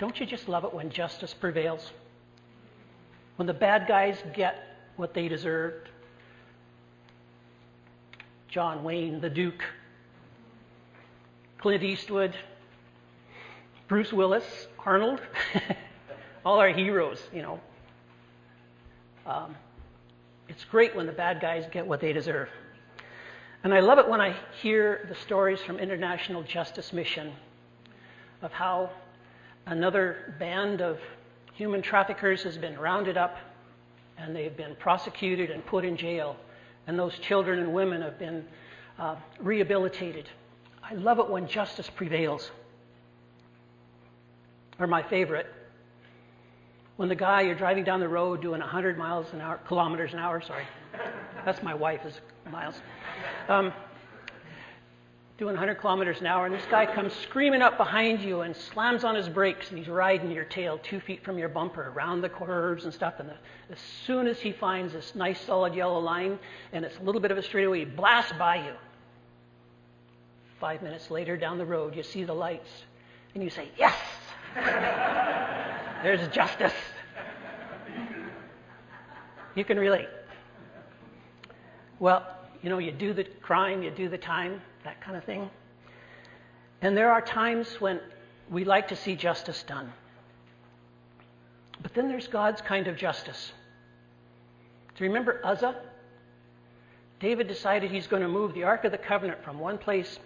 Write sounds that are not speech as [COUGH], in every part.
Don't you just love it when justice prevails? When the bad guys get what they deserved? John Wayne, the Duke, Clint Eastwood, Bruce Willis, Arnold, [LAUGHS] all our heroes, you know. Um, it's great when the bad guys get what they deserve. And I love it when I hear the stories from International Justice Mission of how another band of human traffickers has been rounded up and they've been prosecuted and put in jail, and those children and women have been uh, rehabilitated. I love it when justice prevails. Or my favorite, when the guy you're driving down the road doing 100 miles an hour, kilometers an hour, sorry, that's my wife miles. Um, doing 100 kilometers an hour, and this guy comes screaming up behind you and slams on his brakes, and he's riding your tail two feet from your bumper around the curves and stuff. And the, as soon as he finds this nice solid yellow line and it's a little bit of a straightaway, he blasts by you. Five minutes later, down the road, you see the lights, and you say, Yes! There's justice. You can relate. Well, you know, you do the crime, you do the time, that kind of thing. And there are times when we like to see justice done. But then there's God's kind of justice. Do you remember Uzzah? David decided he's going to move the Ark of the Covenant from one place,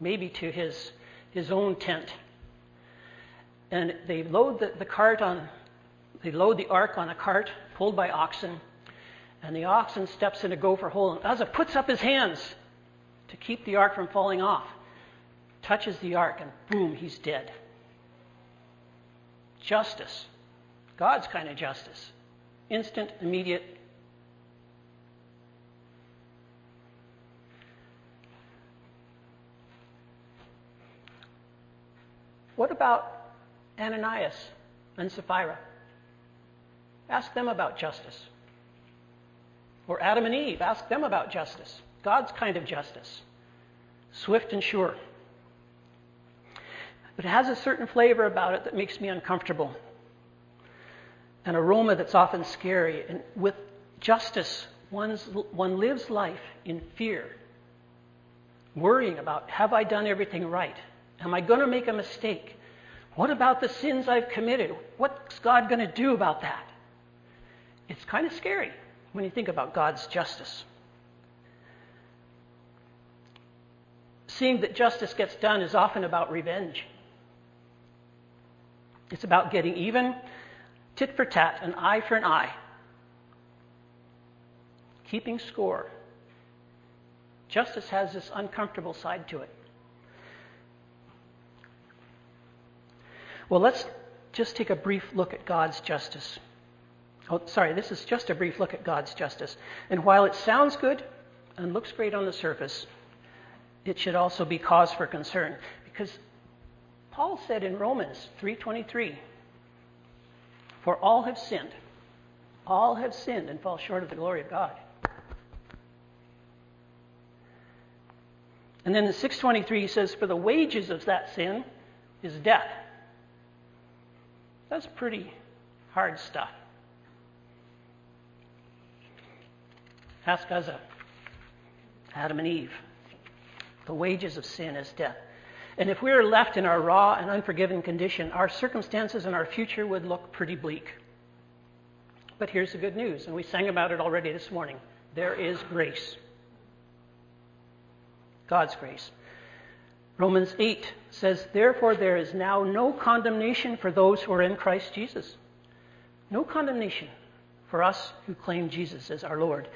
maybe to his, his own tent. And they load the, the cart on, they load the ark on a cart pulled by oxen, and the oxen steps in a gopher hole, and Uzzah puts up his hands to keep the ark from falling off. Touches the ark, and boom, he's dead. Justice. God's kind of justice. Instant, immediate. What about Ananias and Sapphira? Ask them about justice. Or Adam and Eve, ask them about justice. God's kind of justice, swift and sure. But it has a certain flavor about it that makes me uncomfortable, an aroma that's often scary. And with justice, one's, one lives life in fear, worrying about have I done everything right? Am I going to make a mistake? What about the sins I've committed? What's God going to do about that? It's kind of scary when you think about God's justice. Seeing that justice gets done is often about revenge. It's about getting even, tit for tat, an eye for an eye, keeping score. Justice has this uncomfortable side to it. Well, let's just take a brief look at God's justice. Oh, sorry, this is just a brief look at God's justice. And while it sounds good and looks great on the surface, it should also be cause for concern. Because Paul said in Romans 3:23 for all have sinned all have sinned and fall short of the glory of God. And then in 623 he says for the wages of that sin is death. That's pretty hard stuff. Ask Uzzah Adam and Eve the wages of sin is death. And if we are left in our raw and unforgiven condition, our circumstances and our future would look pretty bleak. But here's the good news, and we sang about it already this morning there is grace. God's grace. Romans 8 says, Therefore, there is now no condemnation for those who are in Christ Jesus. No condemnation for us who claim Jesus as our Lord.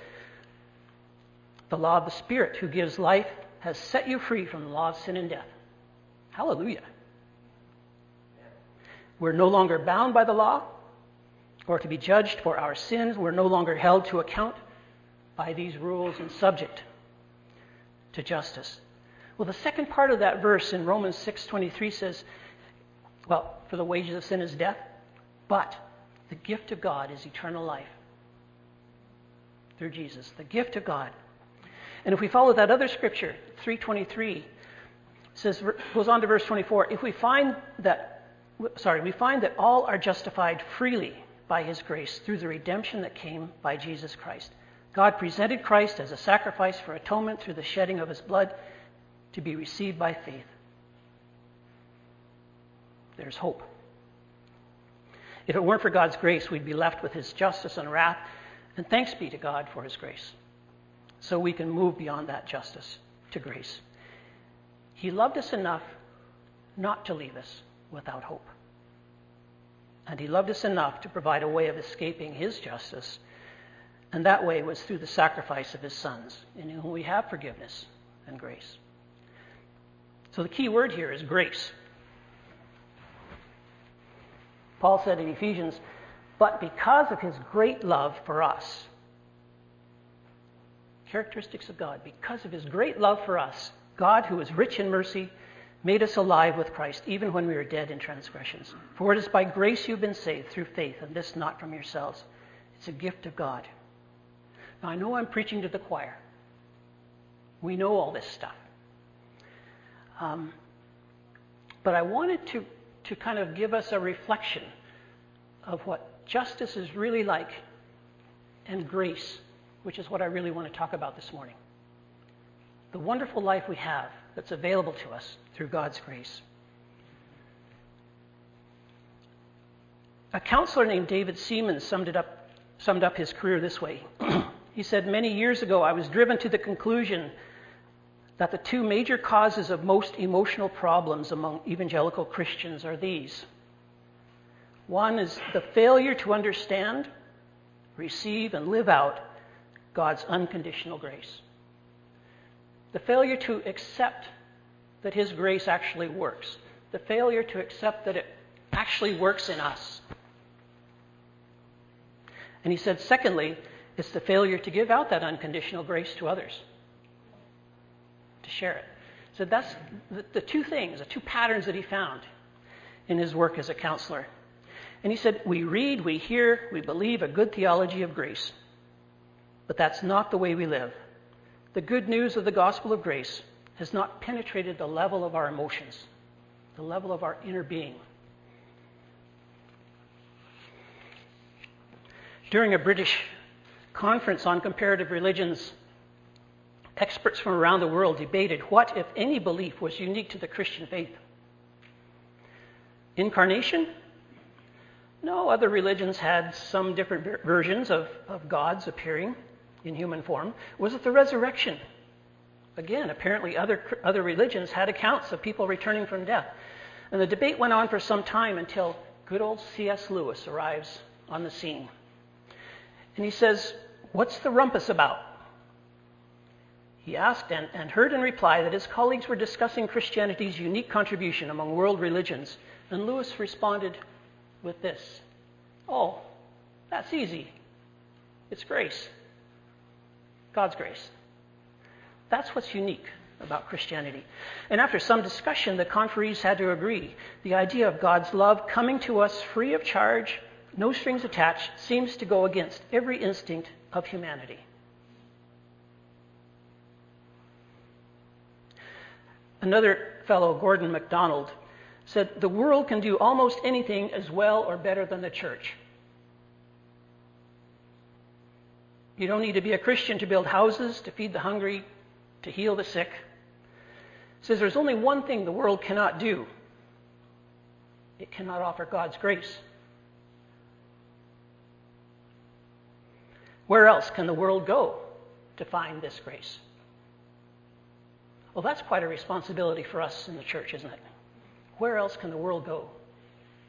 The law of the Spirit who gives life has set you free from the law of sin and death. Hallelujah. We're no longer bound by the law or to be judged for our sins. We're no longer held to account by these rules and subject to justice. Well, the second part of that verse in Romans 6:23 says, well, for the wages of sin is death, but the gift of God is eternal life through Jesus. The gift of God and if we follow that other scripture, 323, says goes on to verse 24, if we find that sorry, we find that all are justified freely by his grace through the redemption that came by Jesus Christ. God presented Christ as a sacrifice for atonement through the shedding of his blood to be received by faith. There's hope. If it weren't for God's grace, we'd be left with his justice and wrath, and thanks be to God for his grace. So we can move beyond that justice to grace. He loved us enough not to leave us without hope. And he loved us enough to provide a way of escaping his justice. And that way was through the sacrifice of his sons, in whom we have forgiveness and grace. So the key word here is grace. Paul said in Ephesians, but because of his great love for us, characteristics of God, because of his great love for us, God, who is rich in mercy, made us alive with Christ, even when we were dead in transgressions. For it is by grace you've been saved through faith, and this not from yourselves. It's a gift of God. Now, I know I'm preaching to the choir. We know all this stuff. Um, but I wanted to, to kind of give us a reflection of what justice is really like and grace, which is what I really want to talk about this morning. The wonderful life we have that's available to us through God's grace. A counselor named David Seamands summed, it up, summed up his career this way. [CLEARS THROAT] he said, Many years ago, I was driven to the conclusion that the two major causes of most emotional problems among evangelical Christians are these. One is the failure to understand, receive, and live out God's unconditional grace. The failure to accept that His grace actually works. The failure to accept that it actually works in us. And he said, secondly, it's the failure to give out that unconditional grace to others, to share it. So that's the, the two things, the two patterns that he found in his work as a counselor. And he said, We read, we hear, we believe a good theology of grace, but that's not the way we live. The good news of the gospel of grace has not penetrated the level of our emotions, the level of our inner being. During a British conference on comparative religions, experts from around the world debated what, if any, belief was unique to the Christian faith. Incarnation? No, other religions had some different versions of, of gods appearing in human form. Was it the resurrection? Again, apparently other, other religions had accounts of people returning from death. And the debate went on for some time until good old C.S. Lewis arrives on the scene. And he says, What's the rumpus about? He asked and, and heard in reply that his colleagues were discussing Christianity's unique contribution among world religions. And Lewis responded with this Oh, that's easy. It's grace. God's grace. That's what's unique about Christianity. And after some discussion, the conferees had to agree. The idea of God's love coming to us free of charge, no strings attached, seems to go against every instinct of humanity. Another fellow, Gordon MacDonald, said, The world can do almost anything as well or better than the church. You don't need to be a Christian to build houses, to feed the hungry, to heal the sick. He says there's only one thing the world cannot do it cannot offer God's grace. Where else can the world go to find this grace? Well, that's quite a responsibility for us in the church, isn't it? Where else can the world go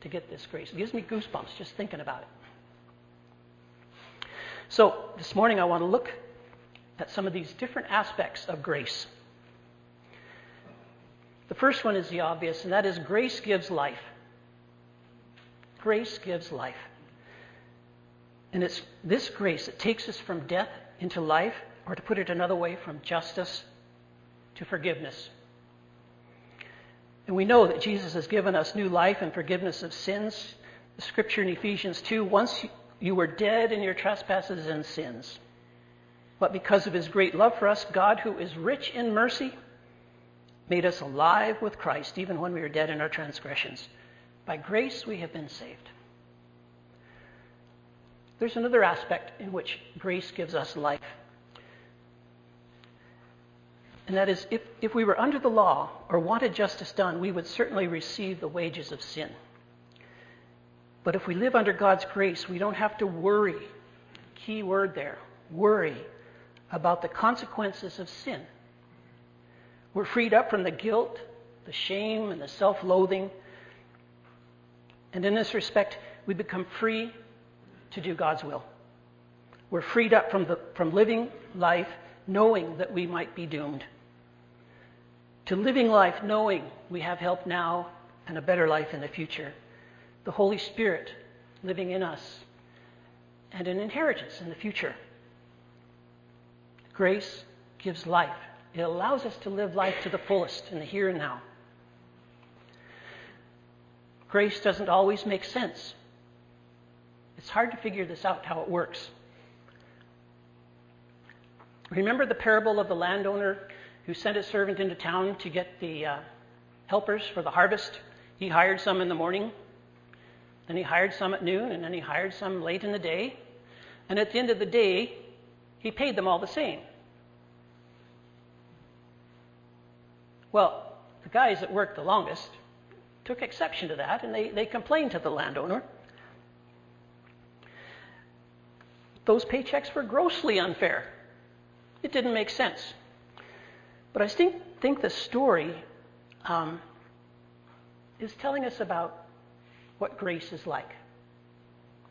to get this grace? It gives me goosebumps just thinking about it. So, this morning I want to look at some of these different aspects of grace. The first one is the obvious, and that is grace gives life. Grace gives life. And it's this grace that takes us from death into life, or to put it another way, from justice to forgiveness. And we know that Jesus has given us new life and forgiveness of sins. The scripture in Ephesians 2 once you were dead in your trespasses and sins. But because of his great love for us, God, who is rich in mercy, made us alive with Christ even when we were dead in our transgressions. By grace we have been saved. There's another aspect in which grace gives us life. And that is, if, if we were under the law or wanted justice done, we would certainly receive the wages of sin. But if we live under God's grace, we don't have to worry. Key word there worry about the consequences of sin. We're freed up from the guilt, the shame, and the self loathing. And in this respect, we become free to do God's will. We're freed up from, the, from living life knowing that we might be doomed, to living life knowing we have help now and a better life in the future. The Holy Spirit living in us and an inheritance in the future. Grace gives life. It allows us to live life to the fullest in the here and now. Grace doesn't always make sense. It's hard to figure this out, how it works. Remember the parable of the landowner who sent his servant into town to get the uh, helpers for the harvest? He hired some in the morning, then he hired some at noon, and then he hired some late in the day. And at the end of the day, he paid them all the same. Well, the guys that worked the longest took exception to that, and they, they complained to the landowner. those paychecks were grossly unfair. It didn't make sense. But I think, think the story um, is telling us about what grace is like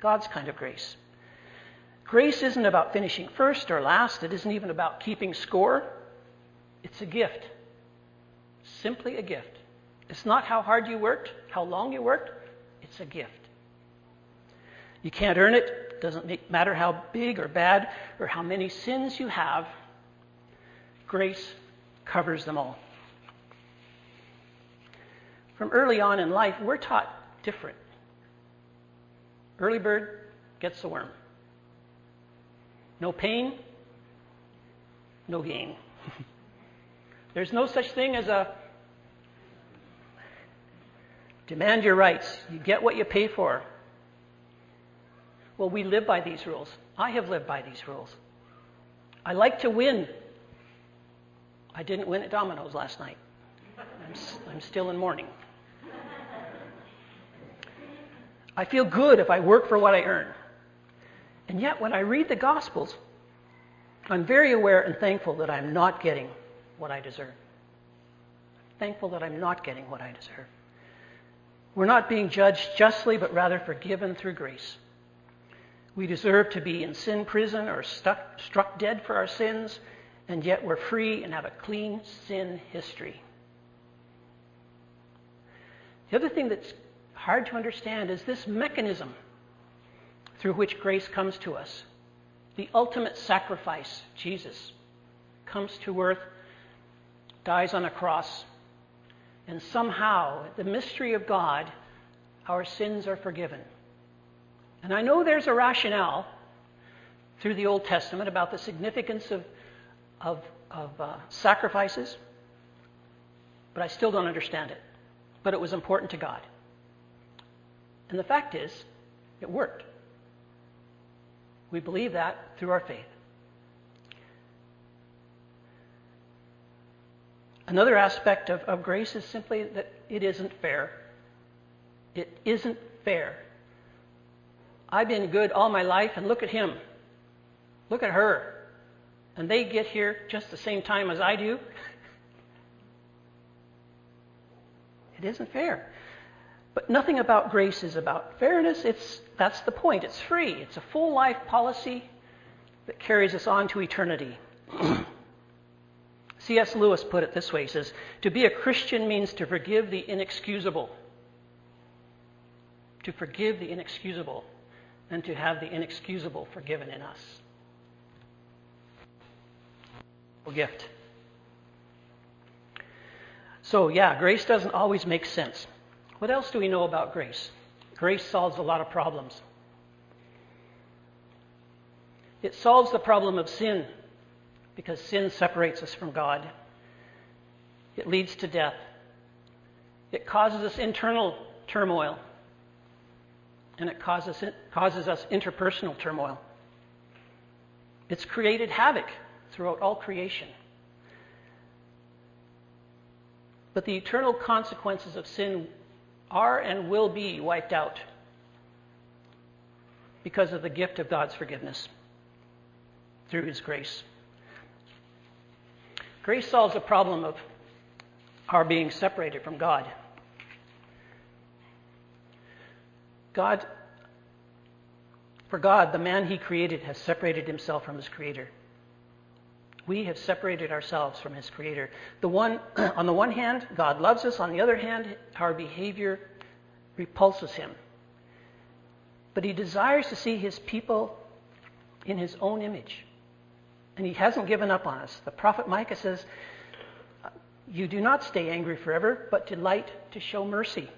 God's kind of grace. Grace isn't about finishing first or last, it isn't even about keeping score. It's a gift. Simply a gift. It's not how hard you worked, how long you worked, it's a gift. You can't earn it, doesn't matter how big or bad or how many sins you have, grace covers them all. From early on in life, we're taught different. Early bird gets the worm. No pain, no gain. [LAUGHS] There's no such thing as a demand your rights. You get what you pay for. Well, we live by these rules. I have lived by these rules. I like to win. I didn't win at dominoes last night. I'm, I'm still in mourning. I feel good if I work for what I earn. And yet, when I read the Gospels, I'm very aware and thankful that I'm not getting what I deserve. Thankful that I'm not getting what I deserve. We're not being judged justly, but rather forgiven through grace. We deserve to be in sin prison or stuck, struck dead for our sins, and yet we're free and have a clean sin history. The other thing that's hard to understand is this mechanism through which grace comes to us. The ultimate sacrifice, Jesus, comes to earth, dies on a cross, and somehow, the mystery of God, our sins are forgiven. And I know there's a rationale through the Old Testament about the significance of, of, of uh, sacrifices, but I still don't understand it. But it was important to God. And the fact is, it worked. We believe that through our faith. Another aspect of, of grace is simply that it isn't fair. It isn't fair I've been good all my life, and look at him. Look at her. And they get here just the same time as I do. [LAUGHS] It isn't fair. But nothing about grace is about fairness. It's, that's the point. It's free. It's a full life policy that carries us on to eternity. [CLEARS THROAT] C.S. Lewis put it this way He says, To be a Christian means to forgive the inexcusable. To forgive the inexcusable and to have the inexcusable forgiven in us. A gift. So, yeah, grace doesn't always make sense. What else do we know about grace? Grace solves a lot of problems. It solves the problem of sin because sin separates us from God. It leads to death. It causes us internal turmoil, and it causes, it causes us interpersonal turmoil. It's created havoc throughout all creation. But the eternal consequences of sin are and will be wiped out because of the gift of God's forgiveness through His grace. Grace solves the problem of our being separated from God. God, for God, the man He created has separated himself from His Creator. We have separated ourselves from His Creator. The one, [CLEARS THROAT] on the one hand, God loves us. On the other hand, our behavior repulses Him. But He desires to see His people in His own image. And He hasn't given up on us. The prophet Micah says, You do not stay angry forever, but delight to show mercy.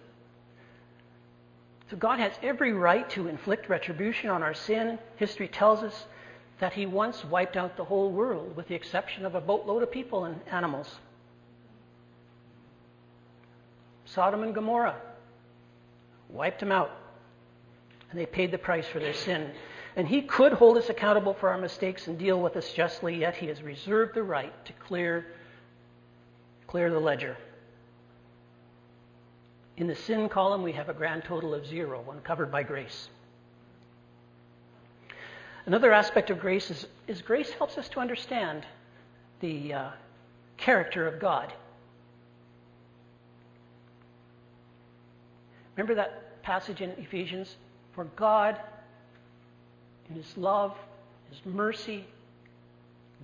So God has every right to inflict retribution on our sin. History tells us that he once wiped out the whole world with the exception of a boatload of people and animals. Sodom and Gomorrah wiped them out, and they paid the price for their sin. And he could hold us accountable for our mistakes and deal with us justly, yet he has reserved the right to clear, clear the ledger. In the sin column, we have a grand total of zero when covered by grace. Another aspect of grace is, is grace helps us to understand the uh, character of God. Remember that passage in Ephesians? For God, in His love, His mercy,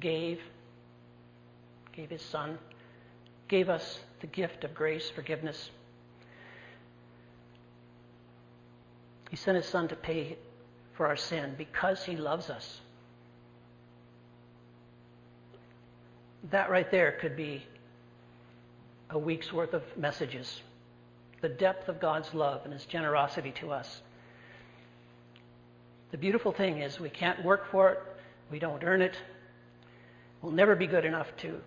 gave, gave His Son, gave us the gift of grace, forgiveness. He sent His Son to pay for our sin because he loves us. That right there could be a week's worth of messages. The depth of God's love and his generosity to us. The beautiful thing is, we can't work for it, we don't earn it, we'll never be good enough to,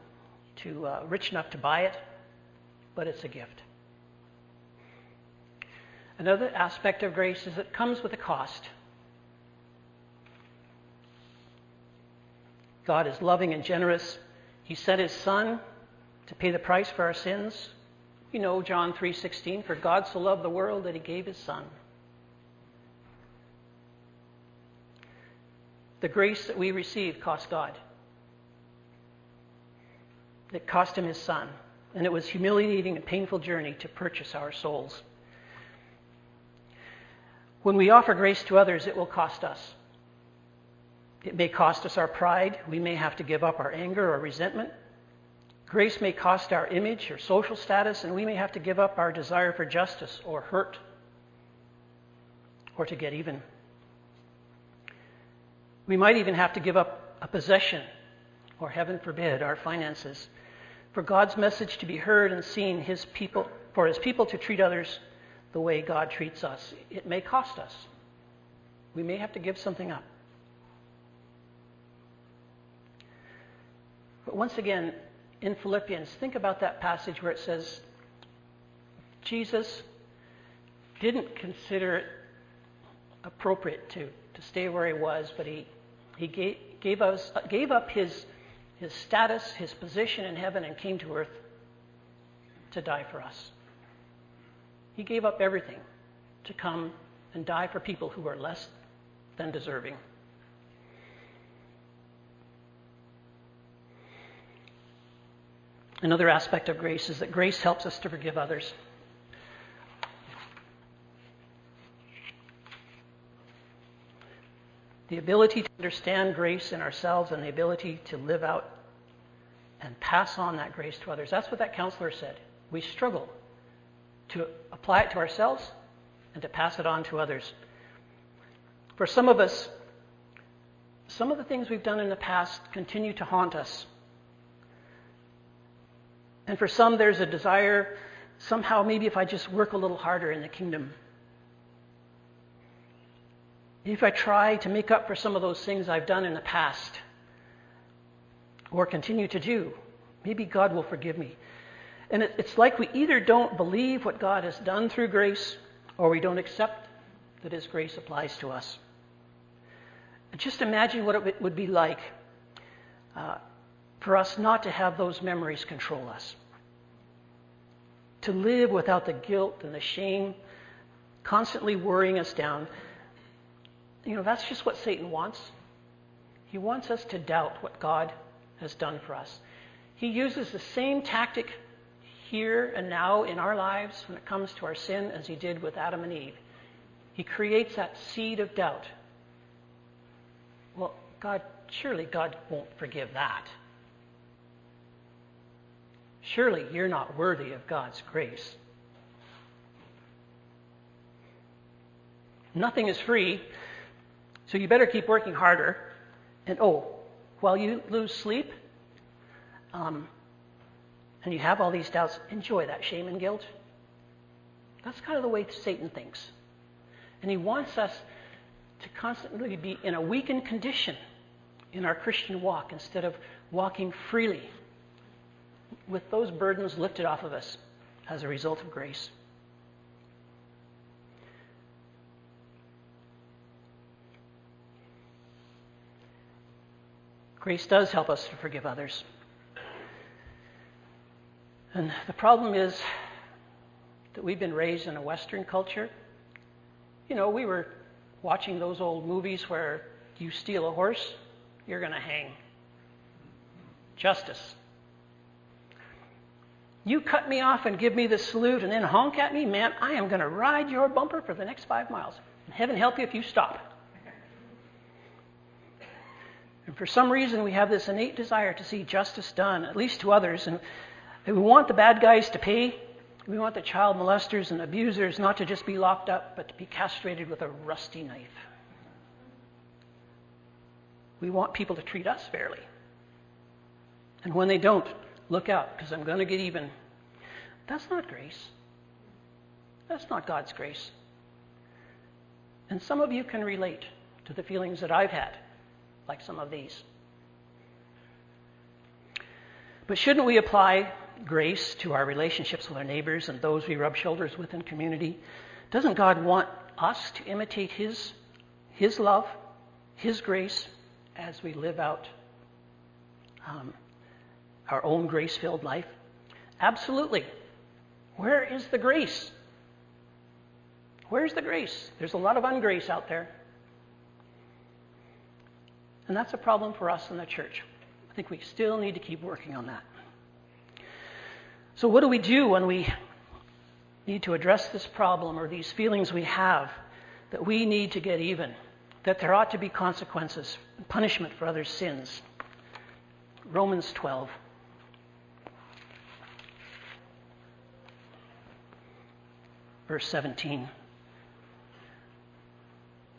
to uh, rich enough to buy it, but it's a gift. Another aspect of grace is it comes with a cost. God is loving and generous. He sent his son to pay the price for our sins. You know John 3:16, for God so loved the world that he gave his son. The grace that we receive cost God. It cost him his son, and it was humiliating and painful journey to purchase our souls. When we offer grace to others, it will cost us. It may cost us our pride. We may have to give up our anger or resentment. Grace may cost our image or social status, and we may have to give up our desire for justice or hurt or to get even. We might even have to give up a possession or, heaven forbid, our finances for God's message to be heard and seen, his people, for his people to treat others the way God treats us. It may cost us. We may have to give something up. But once again, in Philippians, think about that passage where it says, Jesus didn't consider it appropriate to, to stay where he was, but he, he gave, gave, us, gave up his, his status, his position in heaven, and came to earth to die for us. He gave up everything to come and die for people who are less than deserving. Another aspect of grace is that grace helps us to forgive others. The ability to understand grace in ourselves and the ability to live out and pass on that grace to others. That's what that counselor said. We struggle to apply it to ourselves and to pass it on to others. For some of us, some of the things we've done in the past continue to haunt us. And for some, there's a desire somehow, maybe if I just work a little harder in the kingdom, if I try to make up for some of those things I've done in the past or continue to do, maybe God will forgive me. And it, it's like we either don't believe what God has done through grace or we don't accept that His grace applies to us. Just imagine what it would be like uh, for us not to have those memories control us. To live without the guilt and the shame constantly worrying us down. You know, that's just what Satan wants. He wants us to doubt what God has done for us. He uses the same tactic here and now in our lives when it comes to our sin as he did with Adam and Eve. He creates that seed of doubt. Well, God, surely God won't forgive that. Surely you're not worthy of God's grace. Nothing is free, so you better keep working harder. And oh, while you lose sleep, um, and you have all these doubts, enjoy that shame and guilt. That's kind of the way Satan thinks. And he wants us to constantly be in a weakened condition in our Christian walk instead of walking freely with those burdens lifted off of us as a result of grace. Grace does help us to forgive others. And the problem is that we've been raised in a Western culture. You know, we were watching those old movies where you steal a horse, you're going to hang. Justice. You cut me off and give me the salute and then honk at me, man, I am going to ride your bumper for the next five miles. Heaven help you if you stop. And for some reason, we have this innate desire to see justice done, at least to others. And we want the bad guys to pay. We want the child molesters and abusers not to just be locked up, but to be castrated with a rusty knife. We want people to treat us fairly. And when they don't, look out, because I'm going to get even. That's not grace. That's not God's grace. And some of you can relate to the feelings that I've had, like some of these. But shouldn't we apply grace to our relationships with our neighbors and those we rub shoulders with in community? Doesn't God want us to imitate His, His love, His grace, as we live out um, our own grace filled life? Absolutely. Where is the grace? Where's the grace? There's a lot of ungrace out there. And that's a problem for us in the church. I think we still need to keep working on that. So, what do we do when we need to address this problem or these feelings we have that we need to get even, that there ought to be consequences, punishment for others' sins? Romans 12. Verse 17.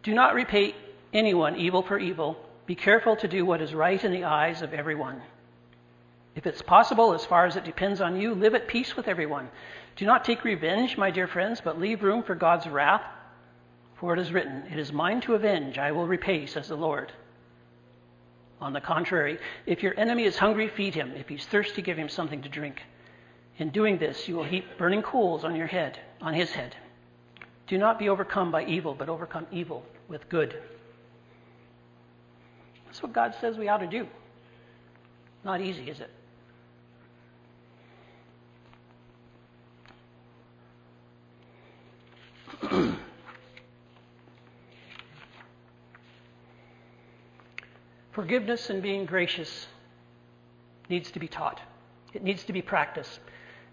Do not repay anyone evil for evil. Be careful to do what is right in the eyes of everyone. If it's possible, as far as it depends on you, live at peace with everyone. Do not take revenge, my dear friends, but leave room for God's wrath. For it is written, It is mine to avenge, I will repay, says the Lord. On the contrary, if your enemy is hungry, feed him. If he's thirsty, give him something to drink. In doing this, you will heap burning coals on your head, on his head. Do not be overcome by evil, but overcome evil with good. That's what God says we ought to do. Not easy, is it? [CLEARS THROAT] Forgiveness and being gracious needs to be taught. It needs to be practiced.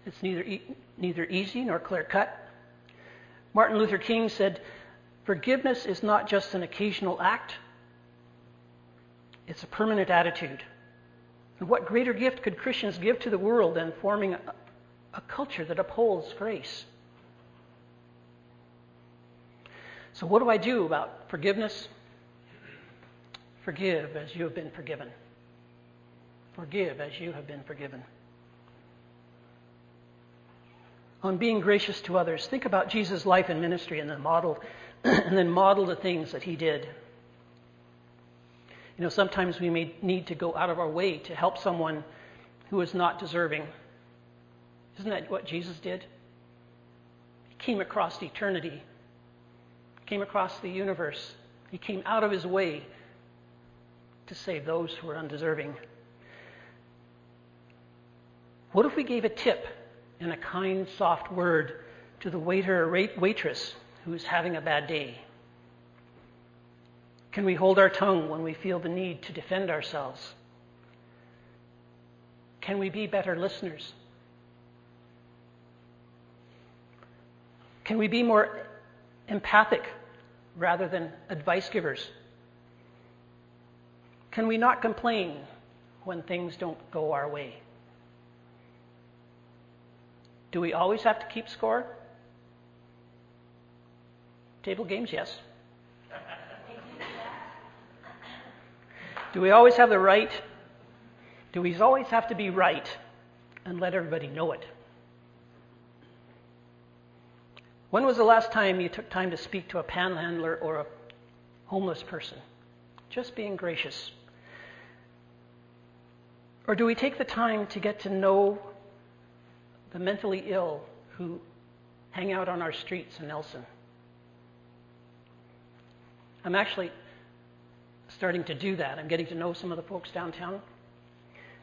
It's neither, e- neither easy nor clear cut. Martin Luther King said, Forgiveness is not just an occasional act, it's a permanent attitude. And what greater gift could Christians give to the world than forming a, a culture that upholds grace? So, what do I do about forgiveness? Forgive as you have been forgiven. Forgive as you have been forgiven. On being gracious to others, think about Jesus' life and ministry and then model [CLEARS THROAT] and then model the things that he did. You know, sometimes we may need to go out of our way to help someone who is not deserving. Isn't that what Jesus did? He came across eternity, He came across the universe. He came out of his way to save those who were undeserving. What if we gave a tip and a kind, soft word to the waiter or waitress who's having a bad day? Can we hold our tongue when we feel the need to defend ourselves? Can we be better listeners? Can we be more empathic rather than advice givers? Can we not complain when things don't go our way? Do we always have to keep score? Table games, yes. Do we always have the right? Do we always have to be right and let everybody know it? When was the last time you took time to speak to a panhandler or a homeless person? Just being gracious. Or do we take the time to get to know the mentally ill who hang out on our streets in Nelson? I'm actually starting to do that. I'm getting to know some of the folks downtown.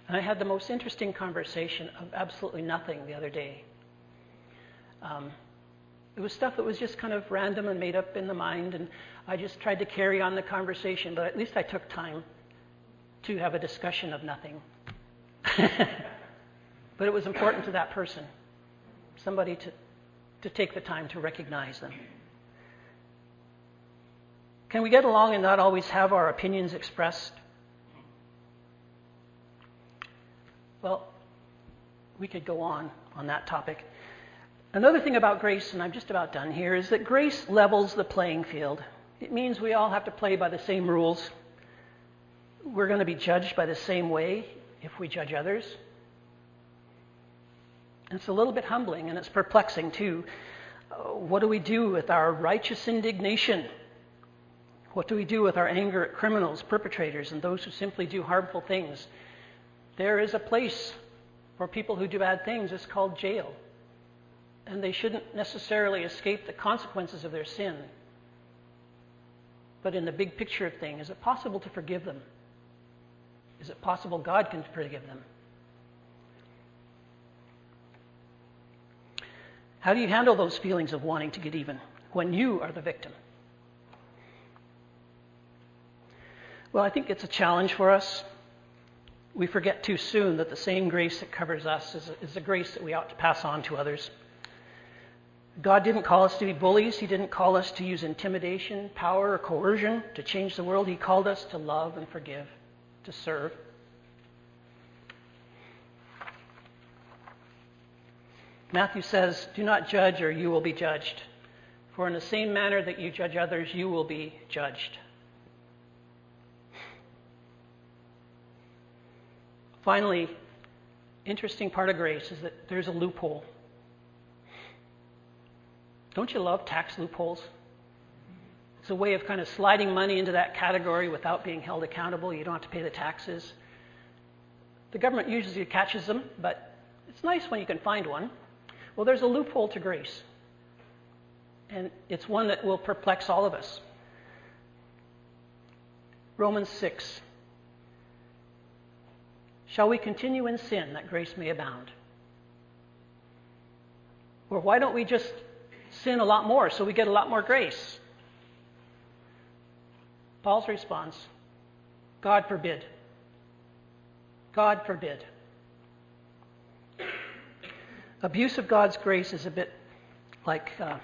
And I had the most interesting conversation of absolutely nothing the other day. Um, it was stuff that was just kind of random and made up in the mind, and I just tried to carry on the conversation, but at least I took time to have a discussion of nothing. [LAUGHS] but it was important to that person, somebody to, to take the time to recognize them. Can we get along and not always have our opinions expressed? Well, we could go on on that topic. Another thing about grace, and I'm just about done here, is that grace levels the playing field. It means we all have to play by the same rules. We're going to be judged by the same way if we judge others. It's a little bit humbling and it's perplexing too. Uh, what do we do with our righteous indignation? What do we do with our anger at criminals, perpetrators, and those who simply do harmful things? There is a place for people who do bad things. It's called jail and they shouldn't necessarily escape the consequences of their sin. But in the big picture of things, is it possible to forgive them? Is it possible God can forgive them? How do you handle those feelings of wanting to get even when you are the victim? Well, I think it's a challenge for us. We forget too soon that the same grace that covers us is a, is a grace that we ought to pass on to others. God didn't call us to be bullies. He didn't call us to use intimidation, power, or coercion to change the world. He called us to love and forgive, to serve. Matthew says, Do not judge, or you will be judged. For in the same manner that you judge others, you will be judged. Finally, interesting part of grace is that there's a loophole. Don't you love tax loopholes? It's a way of kind of sliding money into that category without being held accountable. You don't have to pay the taxes. The government usually catches them, but it's nice when you can find one. Well, there's a loophole to grace, and it's one that will perplex all of us. Romans 6. Shall we continue in sin that grace may abound? Or why don't we just sin a lot more so we get a lot more grace? Paul's response God forbid. God forbid. Abuse of God's grace is a bit like uh,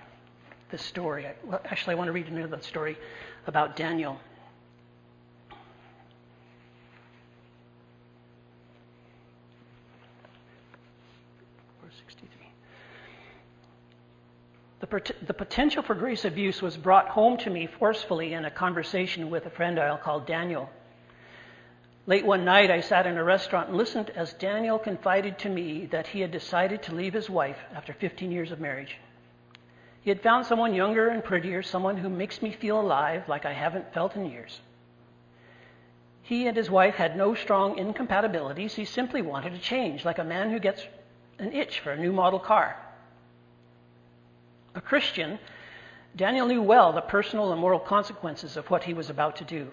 this story. Actually, I want to read another story about Daniel. The, the potential for grace abuse was brought home to me forcefully in a conversation with a friend I'll call Daniel. Late one night, I sat in a restaurant and listened as Daniel confided to me that he had decided to leave his wife after 15 years of marriage. He had found someone younger and prettier, someone who makes me feel alive like I haven't felt in years. He and his wife had no strong incompatibilities. He simply wanted a change, like a man who gets an itch for a new model car. A Christian, Daniel knew well the personal and moral consequences of what he was about to do.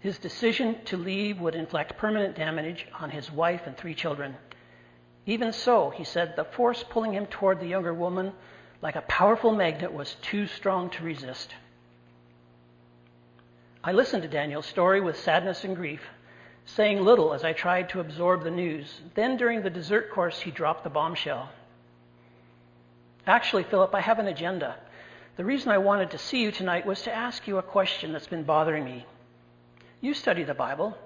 His decision to leave would inflict permanent damage on his wife and three children. Even so, he said, the force pulling him toward the younger woman like a powerful magnet was too strong to resist. I listened to Daniel's story with sadness and grief, saying little as I tried to absorb the news. Then, during the dessert course, he dropped the bombshell. Actually, Philip, I have an agenda. The reason I wanted to see you tonight was to ask you a question that's been bothering me. You study the Bible.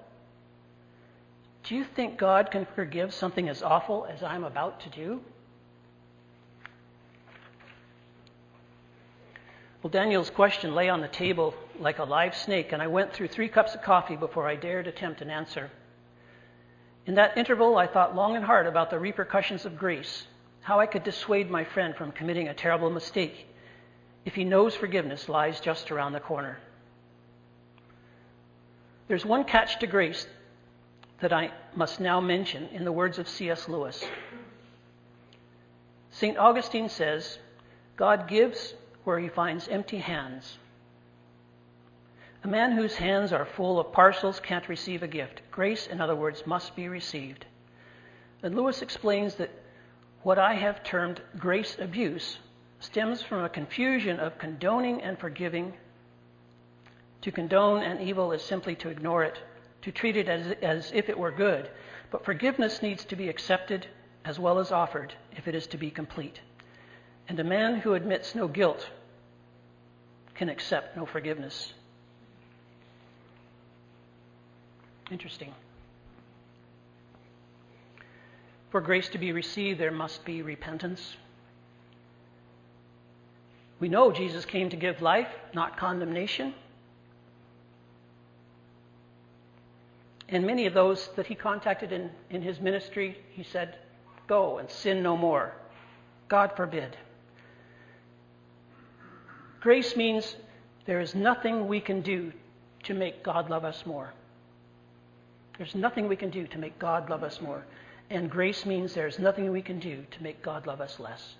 Do you think God can forgive something as awful as I'm about to do? Well, Daniel's question lay on the table like a live snake, and I went through three cups of coffee before I dared attempt an answer. In that interval, I thought long and hard about the repercussions of grace, how I could dissuade my friend from committing a terrible mistake if he knows forgiveness lies just around the corner. There's one catch to grace that I must now mention in the words of C.S. Lewis. St. Augustine says, God gives where he finds empty hands. A man whose hands are full of parcels can't receive a gift. Grace, in other words, must be received. And Lewis explains that what I have termed grace abuse stems from a confusion of condoning and forgiving to condone an evil is simply to ignore it, to treat it as, as if it were good. But forgiveness needs to be accepted as well as offered if it is to be complete. And a man who admits no guilt can accept no forgiveness. Interesting. For grace to be received, there must be repentance. We know Jesus came to give life, not condemnation. And many of those that he contacted in, in his ministry, he said, Go and sin no more. God forbid. Grace means there is nothing we can do to make God love us more. There's nothing we can do to make God love us more. And grace means there's nothing we can do to make God love us less.